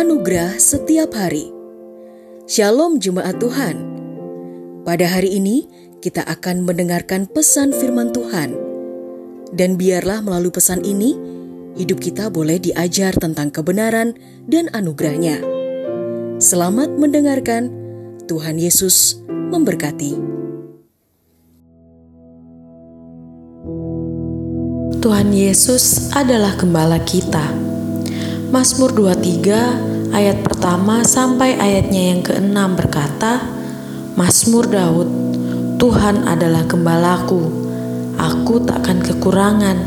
Anugerah setiap hari. Shalom jemaat Tuhan. Pada hari ini kita akan mendengarkan pesan firman Tuhan. Dan biarlah melalui pesan ini hidup kita boleh diajar tentang kebenaran dan anugerahnya. Selamat mendengarkan. Tuhan Yesus memberkati. Tuhan Yesus adalah gembala kita. Mazmur 23 ayat pertama sampai ayatnya yang keenam berkata, Mazmur Daud, Tuhan adalah gembalaku, aku takkan kekurangan.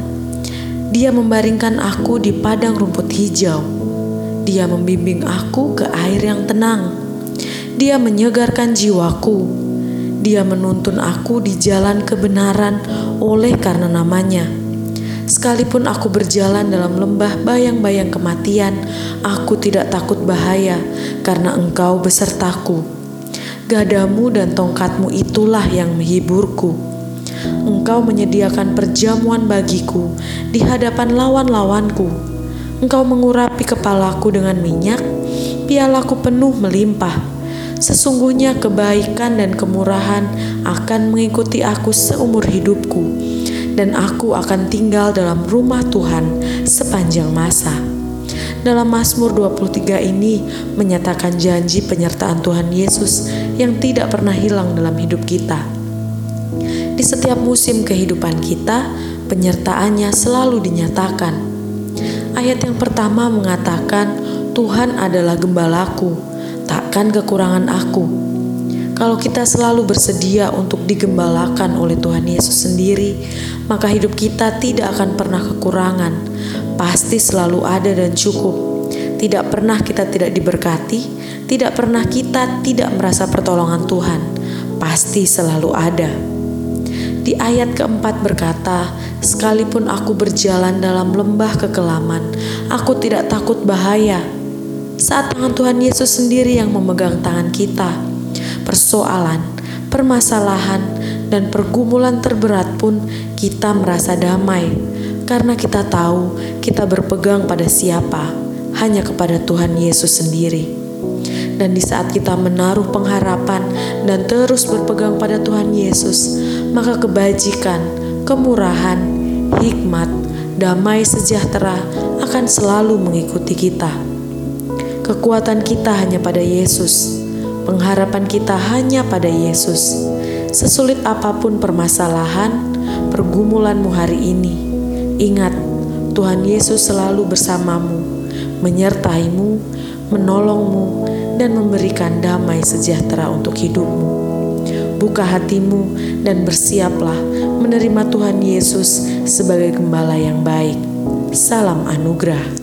Dia membaringkan aku di padang rumput hijau. Dia membimbing aku ke air yang tenang. Dia menyegarkan jiwaku. Dia menuntun aku di jalan kebenaran oleh karena namanya. Sekalipun aku berjalan dalam lembah bayang-bayang kematian, aku tidak takut bahaya karena engkau besertaku. Gadamu dan tongkatmu itulah yang menghiburku. Engkau menyediakan perjamuan bagiku di hadapan lawan-lawanku. Engkau mengurapi kepalaku dengan minyak, pialaku penuh melimpah. Sesungguhnya kebaikan dan kemurahan akan mengikuti aku seumur hidupku, dan aku akan tinggal dalam rumah Tuhan sepanjang masa. Dalam Mazmur 23 ini menyatakan janji penyertaan Tuhan Yesus yang tidak pernah hilang dalam hidup kita. Di setiap musim kehidupan kita, penyertaannya selalu dinyatakan. Ayat yang pertama mengatakan, "Tuhan adalah gembalaku." takkan kekurangan aku. Kalau kita selalu bersedia untuk digembalakan oleh Tuhan Yesus sendiri, maka hidup kita tidak akan pernah kekurangan. Pasti selalu ada dan cukup. Tidak pernah kita tidak diberkati, tidak pernah kita tidak merasa pertolongan Tuhan. Pasti selalu ada. Di ayat keempat berkata, "Sekalipun aku berjalan dalam lembah kekelaman, aku tidak takut bahaya, saat tangan Tuhan Yesus sendiri yang memegang tangan kita. Persoalan, permasalahan, dan pergumulan terberat pun kita merasa damai karena kita tahu kita berpegang pada siapa, hanya kepada Tuhan Yesus sendiri. Dan di saat kita menaruh pengharapan dan terus berpegang pada Tuhan Yesus, maka kebajikan, kemurahan, hikmat, damai sejahtera akan selalu mengikuti kita. Kekuatan kita hanya pada Yesus. Pengharapan kita hanya pada Yesus. Sesulit apa pun permasalahan, pergumulanmu hari ini, ingat Tuhan Yesus selalu bersamamu, menyertaimu, menolongmu, dan memberikan damai sejahtera untuk hidupmu. Buka hatimu dan bersiaplah menerima Tuhan Yesus sebagai gembala yang baik. Salam anugerah.